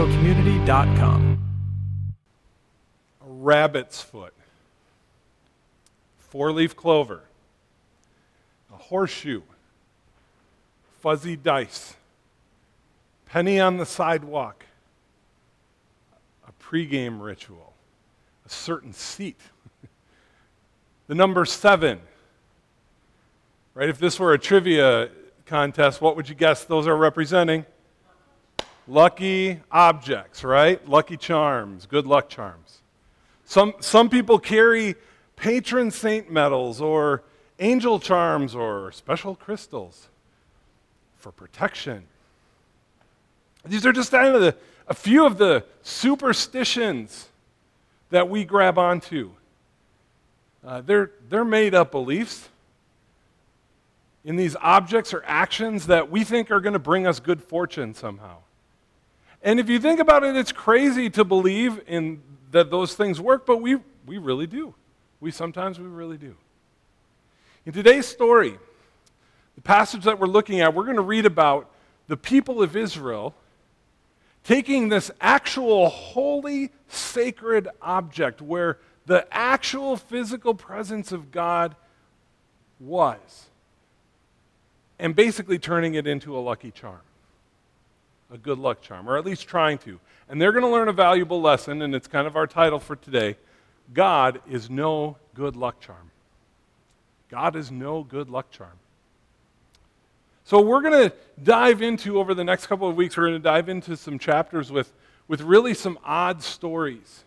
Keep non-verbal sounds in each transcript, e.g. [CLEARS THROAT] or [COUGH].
washocommunity.com. A rabbit's foot, four leaf clover, a horseshoe, fuzzy dice, penny on the sidewalk, a pregame ritual, a certain seat, [LAUGHS] the number seven. Right? If this were a trivia contest, what would you guess those are representing? Lucky objects, right? Lucky charms, good luck charms. Some, some people carry patron saint medals or angel charms or special crystals for protection. These are just kind of the, a few of the superstitions that we grab onto. Uh, they're, they're made up beliefs in these objects or actions that we think are going to bring us good fortune somehow. And if you think about it, it's crazy to believe in that those things work, but we, we really do. We sometimes we really do. In today's story, the passage that we're looking at, we're going to read about the people of Israel taking this actual holy, sacred object where the actual physical presence of God was, and basically turning it into a lucky charm a good luck charm, or at least trying to. And they're going to learn a valuable lesson, and it's kind of our title for today God is no good luck charm. God is no good luck charm. So, we're going to dive into, over the next couple of weeks, we're going to dive into some chapters with, with really some odd stories,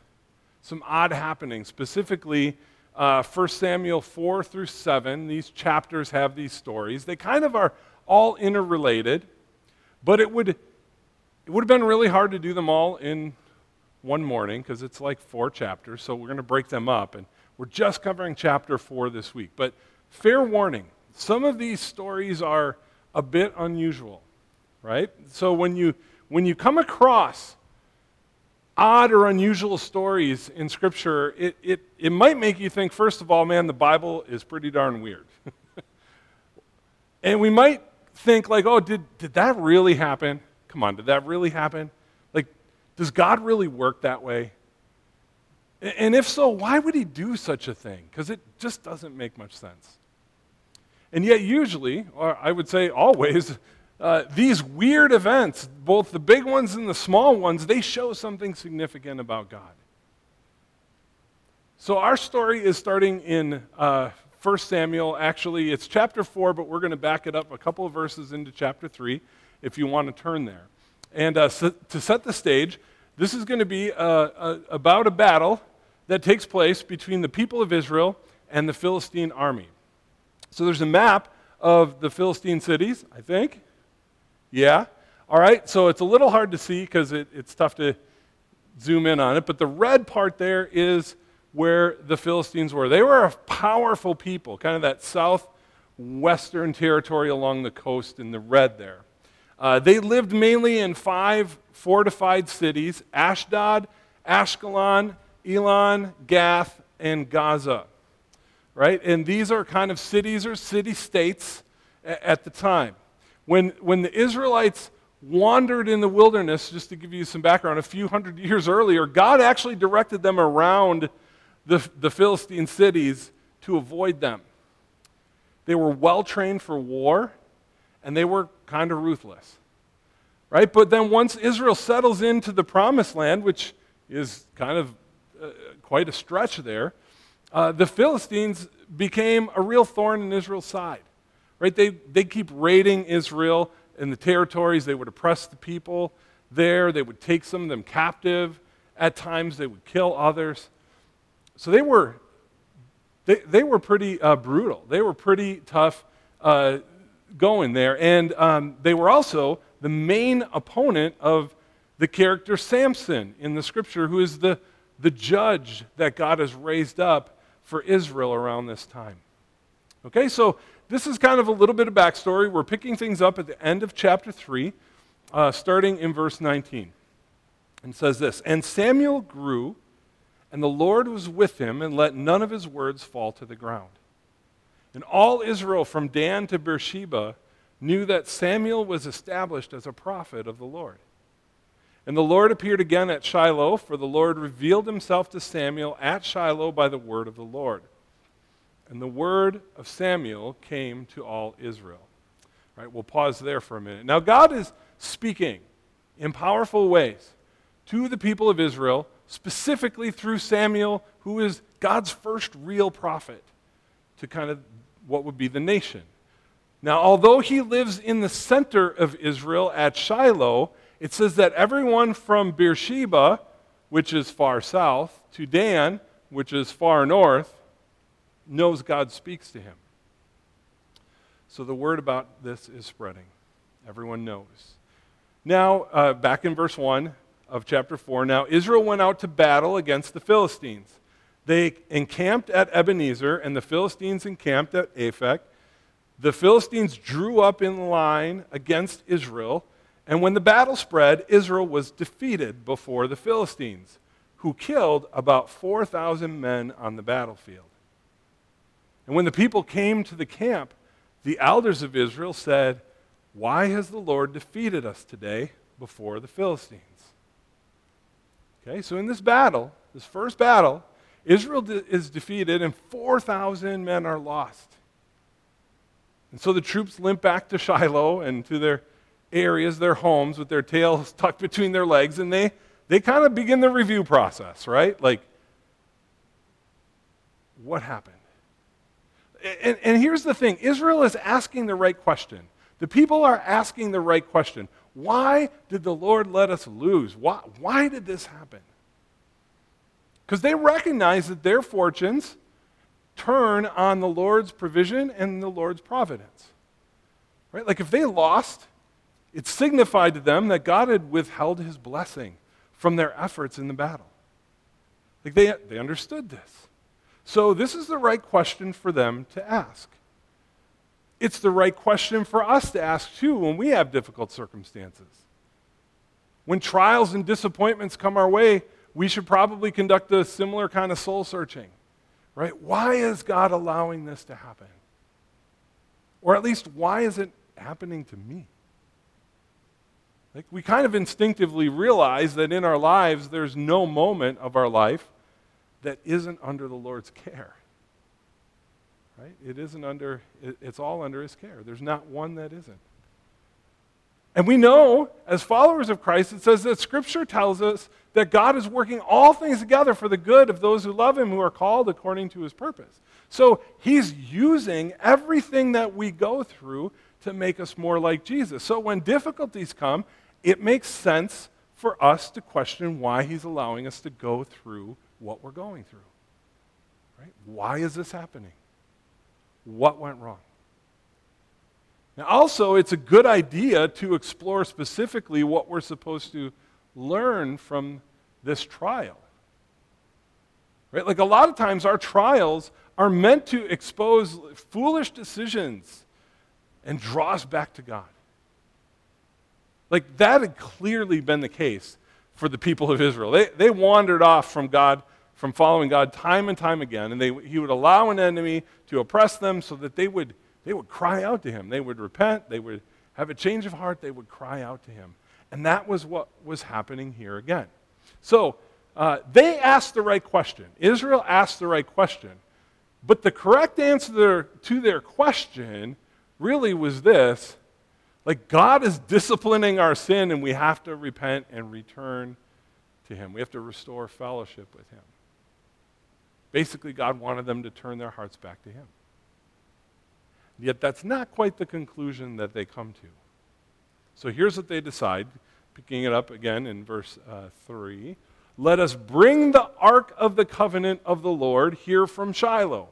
some odd happenings. Specifically, uh, 1 Samuel 4 through 7, these chapters have these stories. They kind of are all interrelated, but it would it would have been really hard to do them all in one morning because it's like four chapters, so we're going to break them up. And we're just covering chapter four this week. But fair warning some of these stories are a bit unusual, right? So when you, when you come across odd or unusual stories in Scripture, it, it, it might make you think, first of all, man, the Bible is pretty darn weird. [LAUGHS] and we might think, like, oh, did, did that really happen? Come on, did that really happen? Like, does God really work that way? And if so, why would he do such a thing? Because it just doesn't make much sense. And yet, usually, or I would say always, uh, these weird events, both the big ones and the small ones, they show something significant about God. So, our story is starting in uh, 1 Samuel. Actually, it's chapter 4, but we're going to back it up a couple of verses into chapter 3 if you want to turn there. And uh, so, to set the stage, this is going to be uh, uh, about a battle that takes place between the people of Israel and the Philistine army. So there's a map of the Philistine cities, I think. Yeah. All right. So it's a little hard to see because it, it's tough to zoom in on it. But the red part there is where the Philistines were. They were a powerful people, kind of that southwestern territory along the coast in the red there. Uh, they lived mainly in five fortified cities Ashdod, Ashkelon, Ekron, Gath, and Gaza. Right? And these are kind of cities or city states at the time. When, when the Israelites wandered in the wilderness, just to give you some background, a few hundred years earlier, God actually directed them around the, the Philistine cities to avoid them. They were well trained for war, and they were kind of ruthless. Right? But then once Israel settles into the promised land, which is kind of uh, quite a stretch there, uh, the Philistines became a real thorn in Israel's side. Right? They, they keep raiding Israel in the territories. They would oppress the people there. They would take some of them captive. At times, they would kill others. So they were, they, they were pretty uh, brutal. They were pretty tough uh, going there. And um, they were also the main opponent of the character Samson in the scripture, who is the, the judge that God has raised up for Israel around this time. Okay, so this is kind of a little bit of backstory. We're picking things up at the end of chapter 3, uh, starting in verse 19. And says this And Samuel grew, and the Lord was with him, and let none of his words fall to the ground. And all Israel from Dan to Beersheba knew that Samuel was established as a prophet of the Lord. And the Lord appeared again at Shiloh, for the Lord revealed himself to Samuel at Shiloh by the word of the Lord. And the word of Samuel came to all Israel. All right, we'll pause there for a minute. Now, God is speaking in powerful ways to the people of Israel, specifically through Samuel, who is God's first real prophet to kind of what would be the nation. Now, although he lives in the center of Israel at Shiloh, it says that everyone from Beersheba, which is far south, to Dan, which is far north, knows God speaks to him. So the word about this is spreading. Everyone knows. Now, uh, back in verse 1 of chapter 4, now Israel went out to battle against the Philistines. They encamped at Ebenezer, and the Philistines encamped at Aphek. The Philistines drew up in line against Israel, and when the battle spread, Israel was defeated before the Philistines, who killed about 4,000 men on the battlefield. And when the people came to the camp, the elders of Israel said, Why has the Lord defeated us today before the Philistines? Okay, so in this battle, this first battle, Israel de- is defeated and 4,000 men are lost. And so the troops limp back to Shiloh and to their areas, their homes, with their tails [LAUGHS] tucked between their legs, and they, they kind of begin the review process, right? Like, what happened? And, and here's the thing Israel is asking the right question. The people are asking the right question. Why did the Lord let us lose? Why, why did this happen? Because they recognize that their fortunes turn on the Lord's provision and the Lord's providence. Right? Like if they lost, it signified to them that God had withheld his blessing from their efforts in the battle. Like they, they understood this. So this is the right question for them to ask. It's the right question for us to ask too when we have difficult circumstances. When trials and disappointments come our way, we should probably conduct a similar kind of soul searching. Right? Why is God allowing this to happen? Or at least, why is it happening to me? Like, we kind of instinctively realize that in our lives, there's no moment of our life that isn't under the Lord's care. Right? It isn't under, it's all under His care. There's not one that isn't. And we know, as followers of Christ, it says that Scripture tells us that God is working all things together for the good of those who love Him, who are called according to His purpose. So He's using everything that we go through to make us more like Jesus. So when difficulties come, it makes sense for us to question why He's allowing us to go through what we're going through. Right? Why is this happening? What went wrong? Now, also, it's a good idea to explore specifically what we're supposed to learn from this trial. Right? Like a lot of times, our trials are meant to expose foolish decisions and draw us back to God. Like that had clearly been the case for the people of Israel. They, they wandered off from God, from following God time and time again, and they, He would allow an enemy to oppress them so that they would they would cry out to him. They would repent. They would have a change of heart. They would cry out to him. And that was what was happening here again. So uh, they asked the right question. Israel asked the right question. But the correct answer to their question really was this like, God is disciplining our sin, and we have to repent and return to Him. We have to restore fellowship with Him. Basically, God wanted them to turn their hearts back to Him. Yet that's not quite the conclusion that they come to. So here's what they decide, picking it up again in verse uh, 3. Let us bring the ark of the covenant of the Lord here from Shiloh,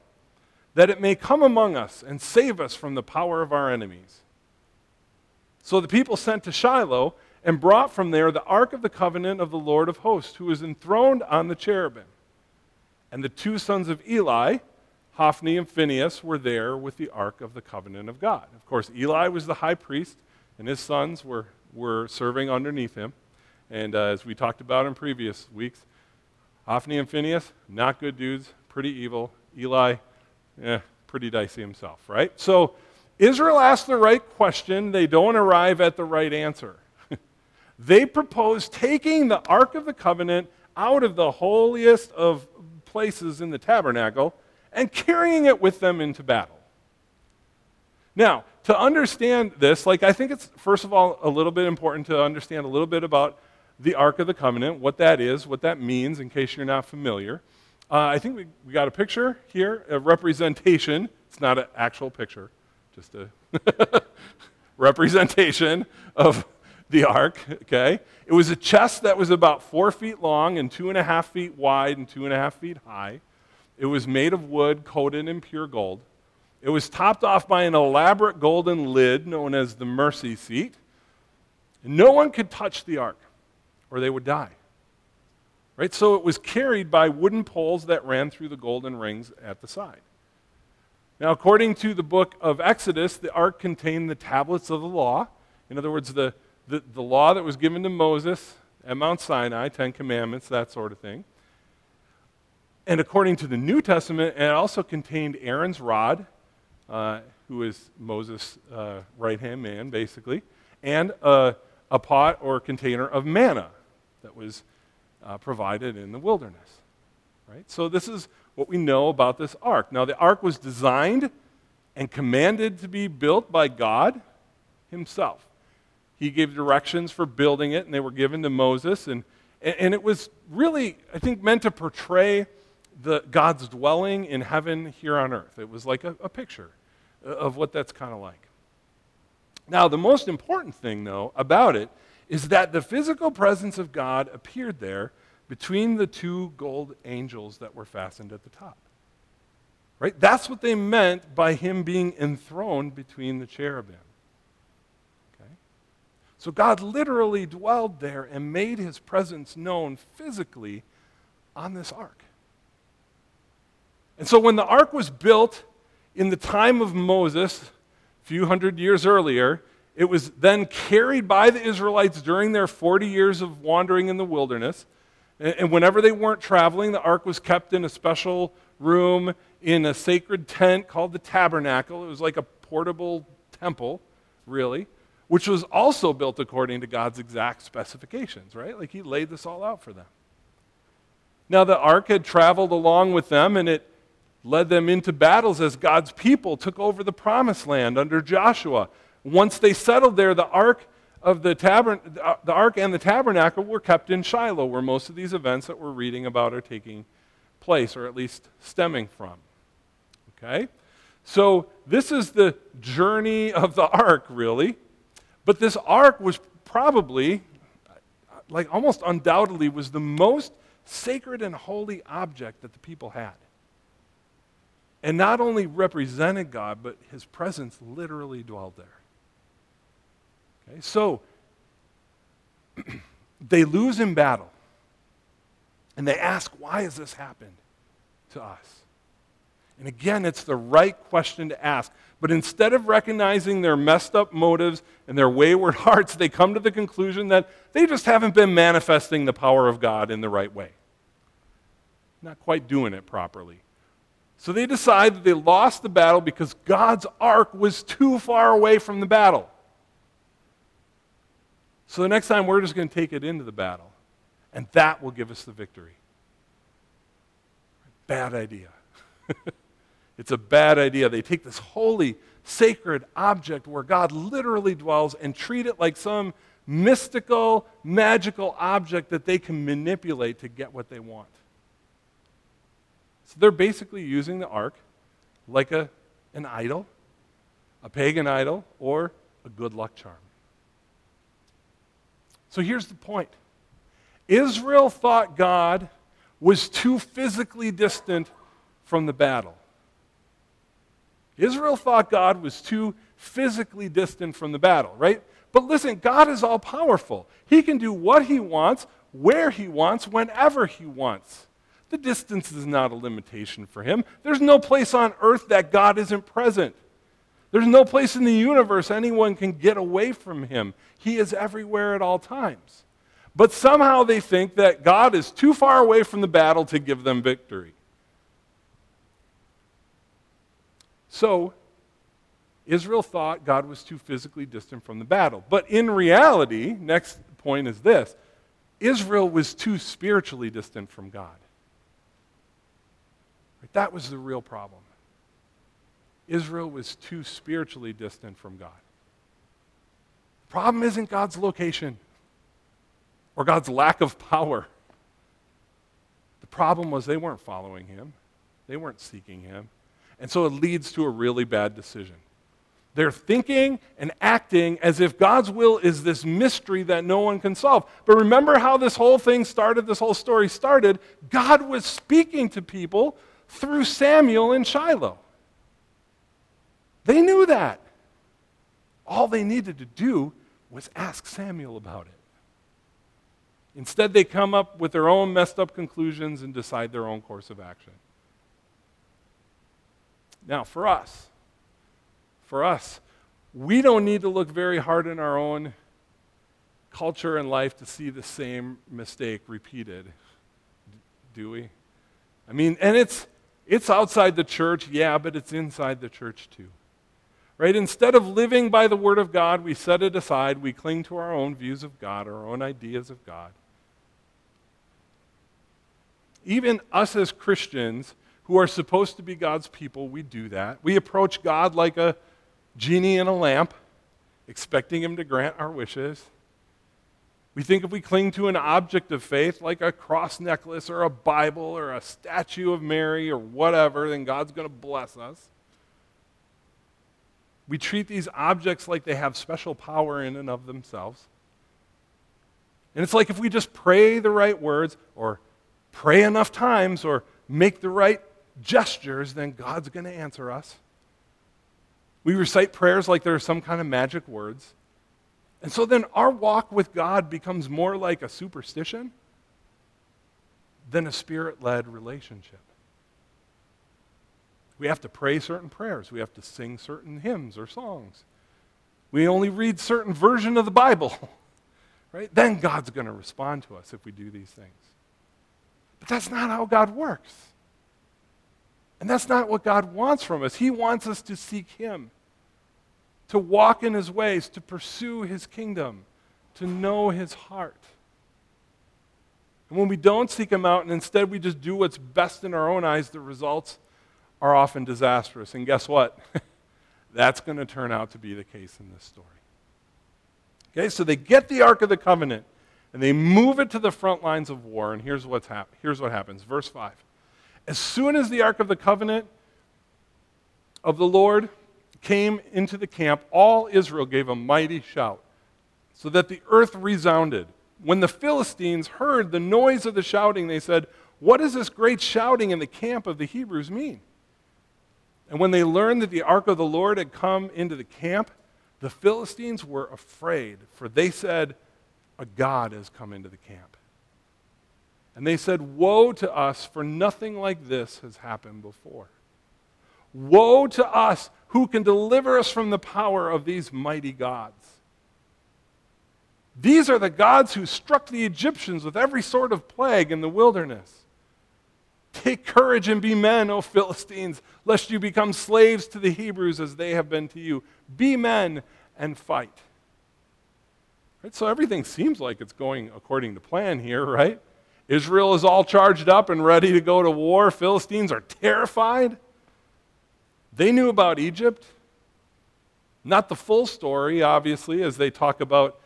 that it may come among us and save us from the power of our enemies. So the people sent to Shiloh and brought from there the ark of the covenant of the Lord of hosts, who is enthroned on the cherubim. And the two sons of Eli, Hophni and Phinehas were there with the Ark of the Covenant of God. Of course, Eli was the high priest, and his sons were, were serving underneath him. And uh, as we talked about in previous weeks, Hophni and Phinehas, not good dudes, pretty evil. Eli, eh, pretty dicey himself, right? So Israel asked the right question, they don't arrive at the right answer. [LAUGHS] they propose taking the Ark of the Covenant out of the holiest of places in the tabernacle and carrying it with them into battle. Now, to understand this, like I think it's first of all a little bit important to understand a little bit about the Ark of the Covenant, what that is, what that means, in case you're not familiar. Uh, I think we, we got a picture here, a representation. It's not an actual picture, just a [LAUGHS] representation of the ark, okay? It was a chest that was about four feet long and two and a half feet wide and two and a half feet high. It was made of wood coated in pure gold. It was topped off by an elaborate golden lid known as the mercy seat. and No one could touch the ark or they would die. Right? So it was carried by wooden poles that ran through the golden rings at the side. Now, according to the book of Exodus, the ark contained the tablets of the law. In other words, the, the, the law that was given to Moses at Mount Sinai, Ten Commandments, that sort of thing. And according to the New Testament, it also contained Aaron's rod, uh, who is Moses' uh, right hand man, basically, and a, a, pot or container of manna that was uh, provided in the wilderness. Right? So, this is what we know about this ark. Now, the ark was designed and commanded to be built by God Himself. He gave directions for building it, and they were given to Moses. And, and it was really, I think, meant to portray the, God's dwelling in heaven here on earth. It was like a, a picture of what that's kind of like. Now, the most important thing, though, about it is that the physical presence of God appeared there between the two gold angels that were fastened at the top. Right? That's what they meant by him being enthroned between the cherubim. Okay? So God literally dwelled there and made his presence known physically on this ark. And so when the ark was built in the time of Moses, a few hundred years earlier, it was then carried by the Israelites during their 40 years of wandering in the wilderness. And whenever they weren't traveling, the ark was kept in a special room in a sacred tent called the tabernacle. It was like a portable temple, really which was also built according to God's exact specifications, right? Like he laid this all out for them. Now, the ark had traveled along with them and it led them into battles as God's people took over the promised land under Joshua. Once they settled there, the ark of the, tabern- the ark and the tabernacle were kept in Shiloh, where most of these events that we're reading about are taking place, or at least stemming from. Okay? So, this is the journey of the ark, really. But this ark was probably, like almost undoubtedly, was the most sacred and holy object that the people had. And not only represented God, but his presence literally dwelled there. Okay, so [CLEARS THROAT] they lose in battle. And they ask, why has this happened to us? And again, it's the right question to ask. But instead of recognizing their messed up motives and their wayward [LAUGHS] hearts, they come to the conclusion that they just haven't been manifesting the power of God in the right way. Not quite doing it properly. So they decide that they lost the battle because God's ark was too far away from the battle. So the next time we're just going to take it into the battle, and that will give us the victory. Bad idea. [LAUGHS] It's a bad idea. They take this holy, sacred object where God literally dwells and treat it like some mystical, magical object that they can manipulate to get what they want. So they're basically using the ark like a, an idol, a pagan idol, or a good luck charm. So here's the point Israel thought God was too physically distant from the battle. Israel thought God was too physically distant from the battle, right? But listen, God is all powerful. He can do what he wants, where he wants, whenever he wants. The distance is not a limitation for him. There's no place on earth that God isn't present. There's no place in the universe anyone can get away from him. He is everywhere at all times. But somehow they think that God is too far away from the battle to give them victory. So, Israel thought God was too physically distant from the battle. But in reality, next point is this Israel was too spiritually distant from God. That was the real problem. Israel was too spiritually distant from God. The problem isn't God's location or God's lack of power. The problem was they weren't following Him, they weren't seeking Him. And so it leads to a really bad decision. They're thinking and acting as if God's will is this mystery that no one can solve. But remember how this whole thing started, this whole story started? God was speaking to people through Samuel in Shiloh. They knew that. All they needed to do was ask Samuel about it. Instead, they come up with their own messed up conclusions and decide their own course of action. Now, for us, for us, we don't need to look very hard in our own culture and life to see the same mistake repeated, do we? I mean, and it's it's outside the church, yeah, but it's inside the church too. Right? Instead of living by the word of God, we set it aside, we cling to our own views of God, our own ideas of God. Even us as Christians who are supposed to be God's people, we do that. We approach God like a genie in a lamp, expecting him to grant our wishes. We think if we cling to an object of faith, like a cross necklace or a Bible or a statue of Mary or whatever, then God's going to bless us. We treat these objects like they have special power in and of themselves. And it's like if we just pray the right words or pray enough times or make the right gestures, then God's going to answer us. We recite prayers like they're some kind of magic words. And so then our walk with God becomes more like a superstition than a spirit led relationship. We have to pray certain prayers, we have to sing certain hymns or songs. We only read certain version of the Bible. [LAUGHS] Right? Then God's going to respond to us if we do these things. But that's not how God works. And that's not what God wants from us. He wants us to seek Him to walk in his ways, to pursue his kingdom, to know his heart. And when we don't seek him out and instead we just do what's best in our own eyes, the results are often disastrous. And guess what? [LAUGHS] That's going to turn out to be the case in this story. Okay, so they get the Ark of the Covenant and they move it to the front lines of war. And here's, what's hap- here's what happens. Verse 5. As soon as the Ark of the Covenant of the Lord came into the camp, all Israel gave a mighty shout, so that the earth resounded. When the Philistines heard the noise of the shouting, they said, What does this great shouting in the camp of the Hebrews mean? And when they learned that the ark of the Lord had come into the camp, the Philistines were afraid, for they said, A God has come into the camp. And they said, Woe to us, for nothing like this has happened before. Woe to us who can deliver us from the power of these mighty gods. These are the gods who struck the Egyptians with every sort of plague in the wilderness. Take courage and be men, O Philistines, lest you become slaves to the Hebrews as they have been to you. Be men and fight. Right, so everything seems like it's going according to plan here, right? Israel is all charged up and ready to go to war. Philistines are terrified. They knew about Egypt. Not the full story, obviously, as they talk about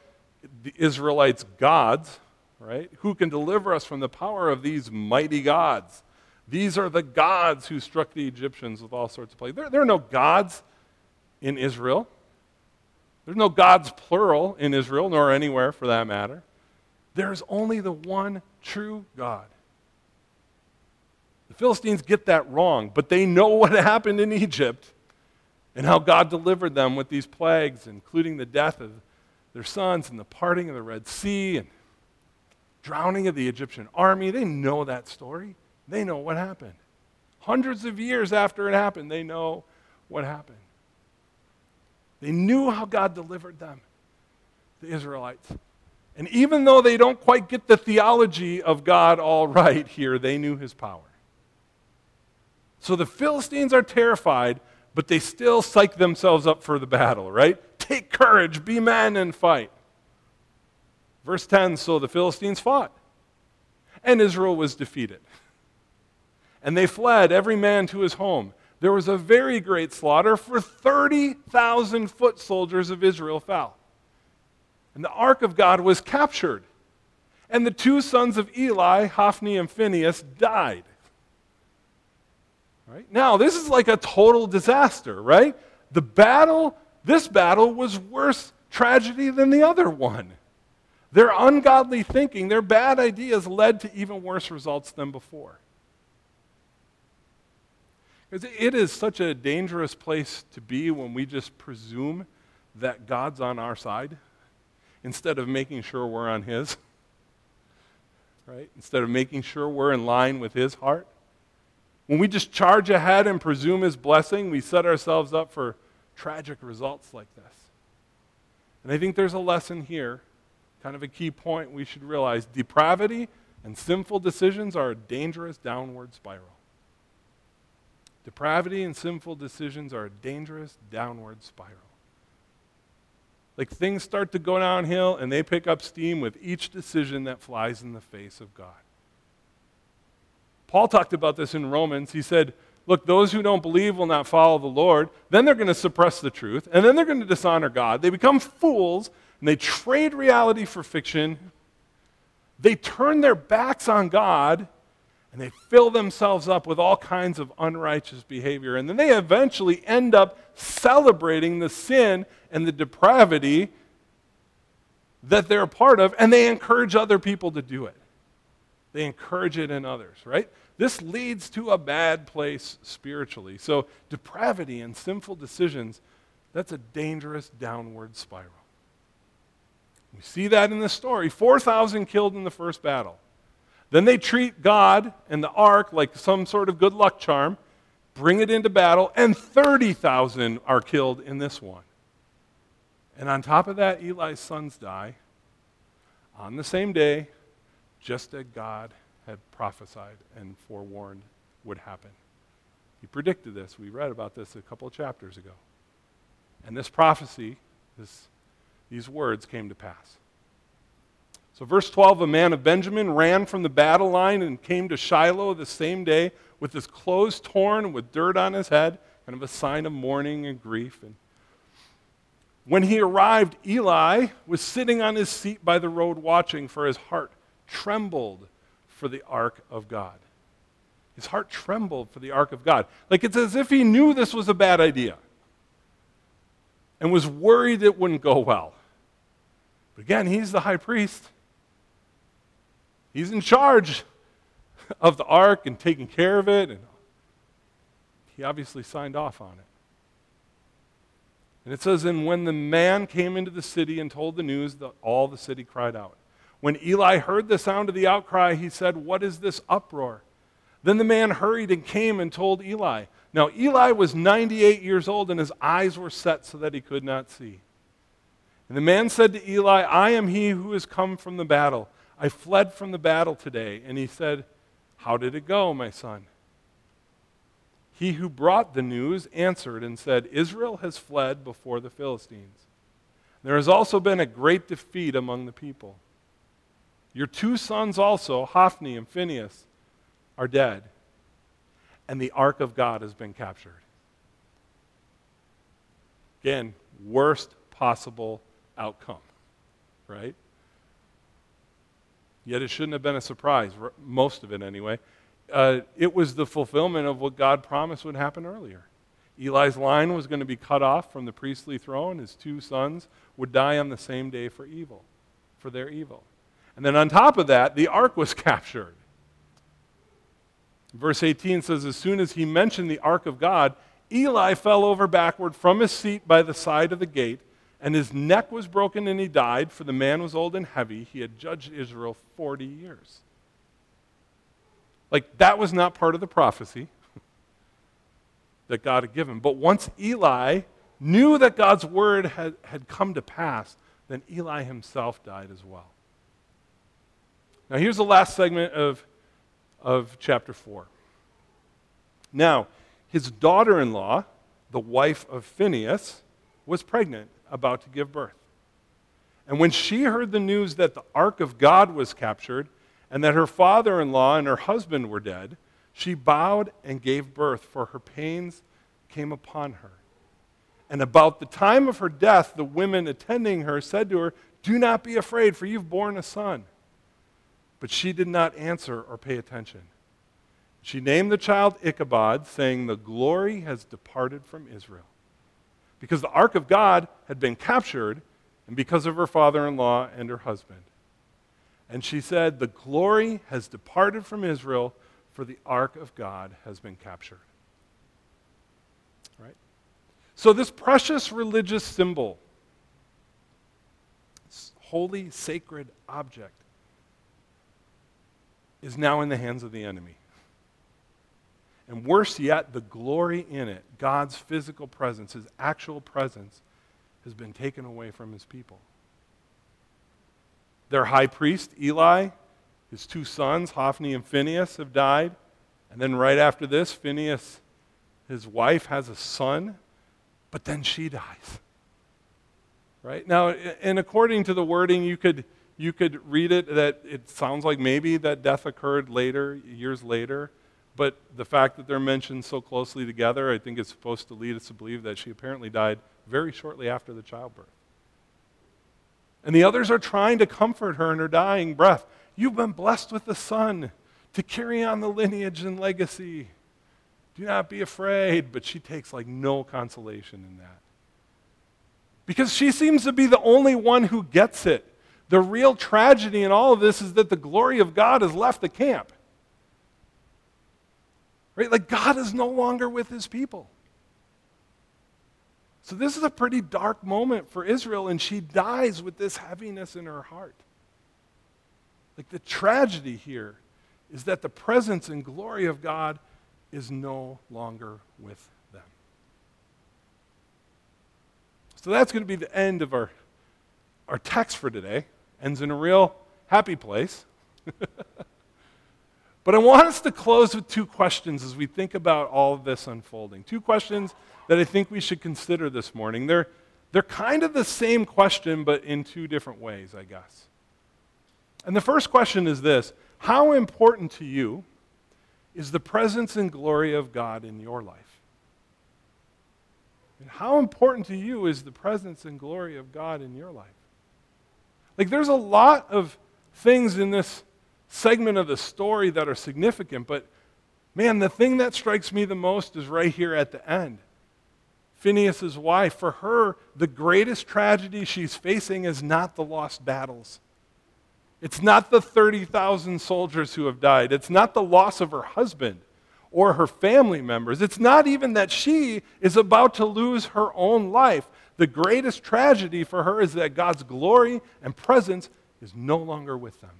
the Israelites' gods, right? Who can deliver us from the power of these mighty gods? These are the gods who struck the Egyptians with all sorts of plagues. There, there are no gods in Israel. There's no gods, plural, in Israel, nor anywhere for that matter. There's only the one true God. The Philistines get that wrong, but they know what happened in Egypt and how God delivered them with these plagues, including the death of their sons and the parting of the Red Sea and drowning of the Egyptian army. They know that story. They know what happened. Hundreds of years after it happened, they know what happened. They knew how God delivered them, the Israelites. And even though they don't quite get the theology of God all [LAUGHS] right here, they knew his power. So the Philistines are terrified, but they still psych themselves up for the battle, right? Take courage, be men, and fight. Verse 10 So the Philistines fought, and Israel was defeated. And they fled, every man to his home. There was a very great slaughter, for 30,000 foot soldiers of Israel fell. And the ark of God was captured. And the two sons of Eli, Hophni and Phinehas, died. Right? Now, this is like a total disaster, right? The battle, this battle was worse tragedy than the other one. Their ungodly thinking, their bad ideas led to even worse results than before. Because it is such a dangerous place to be when we just presume that God's on our side instead of making sure we're on His. [LAUGHS] Right? Instead of making sure we're in line with His heart. When we just charge ahead and presume His blessing, we set ourselves up for tragic results like this. And I think there's a lesson here, kind of a key point we should realize. Depravity and sinful decisions are a dangerous downward spiral. Depravity and sinful decisions are a dangerous downward spiral. Like things start to go downhill and they pick up steam with each decision that flies in the face of God. Paul talked about this in Romans. He said, Look, those who don't believe will not follow the Lord. Then they're going to suppress the truth, and then they're going to dishonor God. They become fools, and they trade reality for fiction. They turn their backs on God, and they fill themselves up with all kinds of unrighteous behavior. And then they eventually end up celebrating the sin and the depravity that they're a part of, and they encourage other people to do it. They encourage it in others, right? This leads to a bad place spiritually. So, depravity and sinful decisions, that's a dangerous downward spiral. We see that in the story 4,000 killed in the first battle. Then they treat God and the ark like some sort of good luck charm, bring it into battle, and 30,000 are killed in this one. And on top of that, Eli's sons die on the same day, just as God had prophesied and forewarned would happen. He predicted this. We read about this a couple of chapters ago. And this prophecy, this, these words came to pass. So, verse 12 a man of Benjamin ran from the battle line and came to Shiloh the same day with his clothes torn, with dirt on his head, kind of a sign of mourning and grief. And when he arrived, Eli was sitting on his seat by the road watching, for his heart trembled for the ark of God. His heart trembled for the ark of God. Like it's as if he knew this was a bad idea and was worried it wouldn't go well. But again, he's the high priest. He's in charge of the ark and taking care of it. And he obviously signed off on it. And it says, And when the man came into the city and told the news, that all the city cried out. When Eli heard the sound of the outcry, he said, What is this uproar? Then the man hurried and came and told Eli. Now, Eli was 98 years old, and his eyes were set so that he could not see. And the man said to Eli, I am he who has come from the battle. I fled from the battle today. And he said, How did it go, my son? He who brought the news answered and said, Israel has fled before the Philistines. There has also been a great defeat among the people. Your two sons also, Hophni and Phinehas, are dead, and the ark of God has been captured. Again, worst possible outcome, right? Yet it shouldn't have been a surprise, most of it anyway. Uh, it was the fulfillment of what God promised would happen earlier. Eli's line was going to be cut off from the priestly throne. His two sons would die on the same day for evil, for their evil. And then on top of that, the ark was [LAUGHS] captured. Verse 18 says, As soon as he mentioned the ark of God, Eli fell over backward from his seat by the side of the gate, and his neck was broken and he died, for the man was old and heavy. He had judged Israel 40 years. Like, that was not part of the prophecy [LAUGHS] that God had given. But once Eli knew that God's word had, had come to pass, then Eli himself died as well. Now, here's the last segment of, of chapter 4. Now, his daughter in law, the wife of Phinehas, was pregnant, about to give birth. And when she heard the news that the ark of God was captured and that her father in law and her husband were dead, she bowed and gave birth, for her pains came upon her. And about the time of her death, the women attending her said to her, Do not be afraid, for you've borne a son. But she did not answer or pay attention. She named the child Ichabod, saying, The glory has departed from Israel. Because the ark of God had been captured, and because of her father in law and her husband. And she said, The glory has departed from Israel, for the ark of God has been captured. Right? So, this precious religious symbol, holy, sacred object, is now in the hands of the enemy. And worse yet, the glory in it, God's physical presence, his actual presence, has been taken away from his people. Their high priest, Eli, his two sons, Hophni and Phinehas, have died. And then right after this, Phinehas, his wife, has a son, but then she dies. Right? Now, and according to the wording, you could, you could read it that it sounds like maybe that death occurred later, years later. But the fact that they're mentioned so closely together, I think is supposed to lead us to believe that she apparently died very shortly after the childbirth. And the others are trying to comfort her in her dying breath. You've been blessed with a son to carry on the lineage and legacy. Do not be afraid. But she takes like no consolation in that. Because she seems to be the only one who gets it. The real tragedy in all of this is that the glory of God has left the camp. Right? Like God is no longer with his people. So this is a pretty dark moment for Israel, and she dies with this heaviness in her heart. Like the tragedy here is that the presence and glory of God is no longer with them. So that's going to be the end of our, our text for today. Ends in a real happy place. [LAUGHS] But I want us to close with two questions as we think about all of this unfolding. Two questions that I think we should consider this morning. They're, they're kind of the same question, but in two different ways, I guess. And the first question is this How important to you is the presence and glory of God in your life? And how important to you is the presence and glory of God in your life? Like, there's a lot of things in this segment of the story that are significant, but man, the thing that strikes me the most is right here at the end. Phinehas' wife, for her, the greatest tragedy she's facing is not the lost battles. It's not the 30,000 soldiers who have died. It's not the loss of her husband or her family members. It's not even that she is about to lose her own life. The greatest tragedy for her is that God's glory and presence is no longer with them.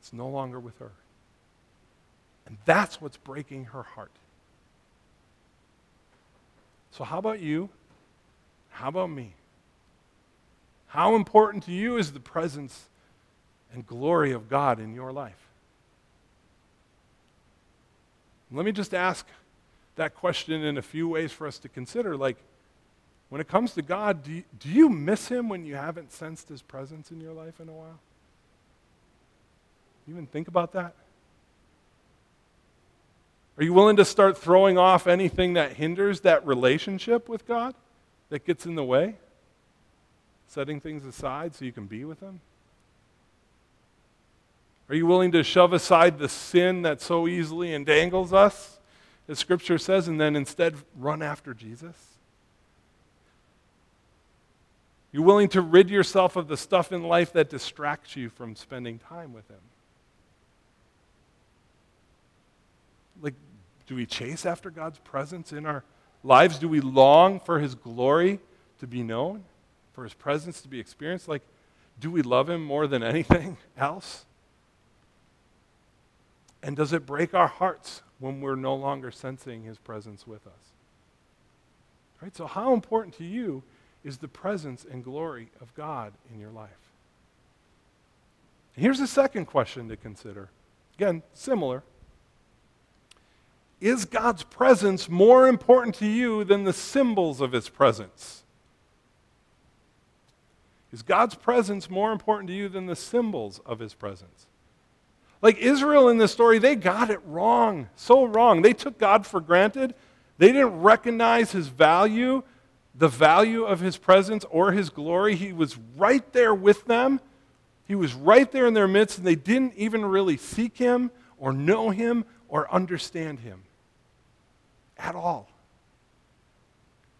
It's no longer with her. And that's what's breaking her heart. So, how about you? How about me? How important to you is the presence and glory of God in your life? Let me just ask that question in a few ways for us to consider. Like, when it comes to God, do you, do you miss Him when you haven't sensed His presence in your life in a while? You even think about that? Are you willing to start throwing off anything that hinders that relationship with God, that gets in the way? Setting things aside so you can be with Him? Are you willing to shove aside the sin that so easily entangles us, as Scripture says, and then instead run after Jesus? You willing to rid yourself of the stuff in life that distracts you from spending time with Him? like, do we chase after God's presence in our lives? Do we long for His glory to be known, for His presence to be experienced? Like, do we love Him more than anything [LAUGHS] else? And does it break our hearts when we're no longer sensing His presence with us? Right? So, how important to you is the presence and glory of God in your life? Here's the second question to consider. Again, similar. Is God's presence more important to you than the symbols of his presence? Is God's presence more important to you than the symbols of his presence? Like Israel in this story, they got it wrong, so wrong. They took God for granted. They didn't recognize his value, the value of his presence or his glory. He was right there with them. He was right there in their midst, and they didn't even really seek him or know him or understand him at all.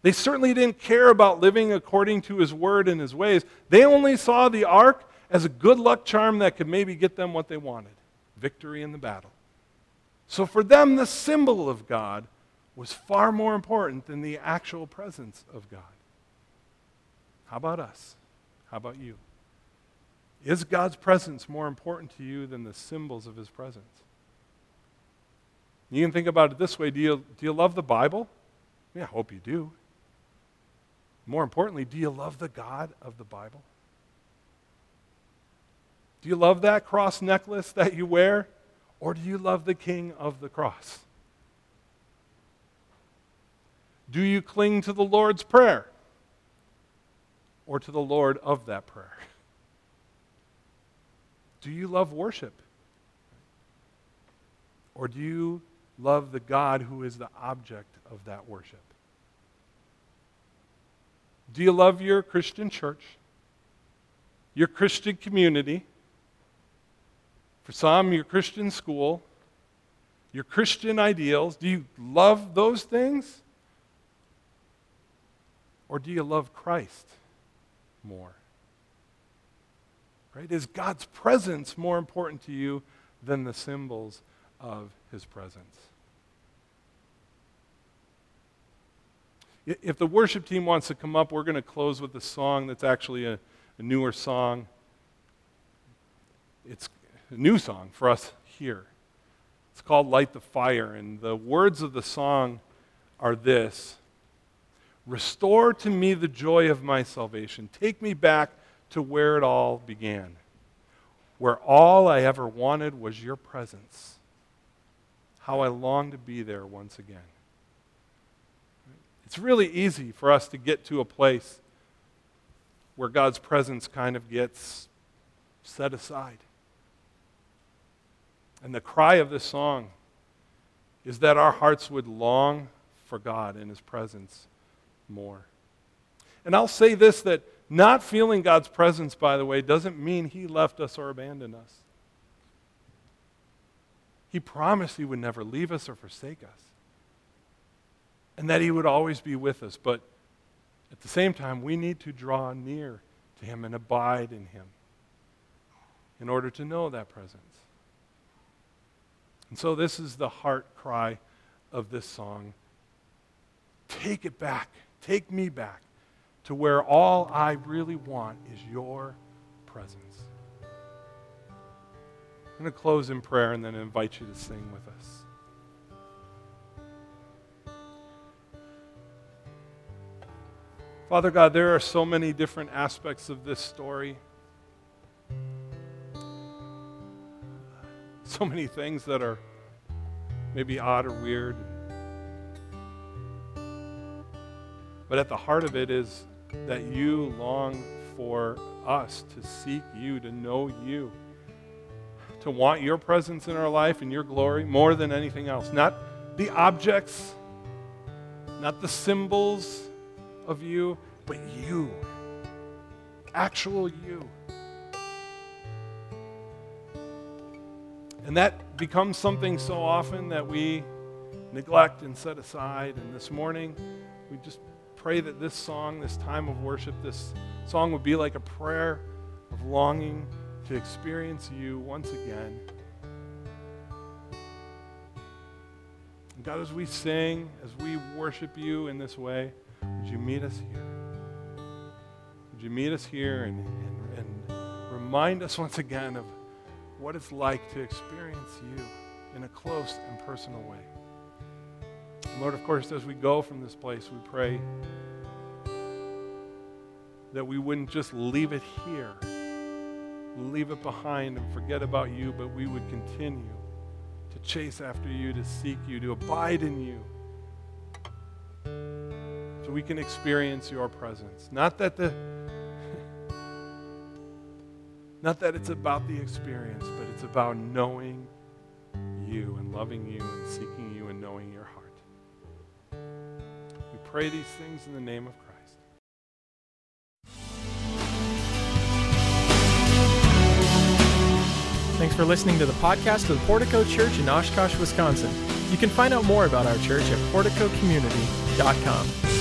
They certainly didn't care about living according to his word and his ways. They only saw the ark as a good luck charm that could maybe get them what they wanted victory in the battle. So for them, the symbol of God was far more important than the actual presence of God. How about us? How about you? Is God's presence more important to you than the symbols of his presence? You can think about it this way do you, do you love the Bible? Yeah, I hope you do. More importantly, do you love the God of the Bible? Do you love that cross necklace that you wear? Or do you love the King of the cross? Do you cling to the Lord's Prayer? Or to the Lord of that prayer? [LAUGHS] Do you love worship? Or do you love the God who is the object of that worship? Do you love your Christian church, your Christian community? For some, your Christian school, your Christian ideals. Do you love those things? Or do you love Christ more? Right? Is God's presence more important to you than the symbols of his presence? If the worship team wants to come up, we're going to close with a song that's actually a, a newer song. It's a new song for us here. It's called Light the Fire, and the words of the song are this Restore to me the joy of my salvation. Take me back to where it all began, where all I ever wanted was your presence. How I long to be there once again. It's really easy for us to get to a place where God's presence kind of gets set aside. And the cry of this song is that our hearts would long for God in His presence more. And I'll say this that not feeling God's presence, by the way, doesn't mean He left us or abandoned us. He promised He would never leave us or forsake us and that He would always be with us. But at the same time, we need to draw near to Him and abide in Him in order to know that presence. And so, this is the heart cry of this song. Take it back. Take me back to where all I really want is your presence. I'm going to close in prayer and then invite you to sing with us. Father God, there are so many different aspects of this story. So many things that are maybe odd or weird. But at the heart of it is that you long for us to seek you, to know you, to want your presence in our life and your glory more than anything else. Not the objects, not the symbols of you, but you. Actual you. And that becomes something so often that we neglect and set aside. And this morning, we just pray that this song, this time of worship, this song would be like a prayer of longing to experience you once again. God, as we sing, as we worship you in this way, would you meet us here? Would you meet us here and, and, and remind us once again of what it's like to experience you in a close and personal way? And Lord, of course, as we go from this place, we pray that we wouldn't just leave it here, leave it behind and forget about you, but we would continue to chase after you, to seek you, to abide in you so we can experience your presence. Not that the [LAUGHS] Not that it's about the experience, but it's about knowing you and loving you and seeking you pray these things in the name of Christ. Thanks for listening to the podcast of the Portico Church in Oshkosh, Wisconsin. You can find out more about our church at porticocommunity.com.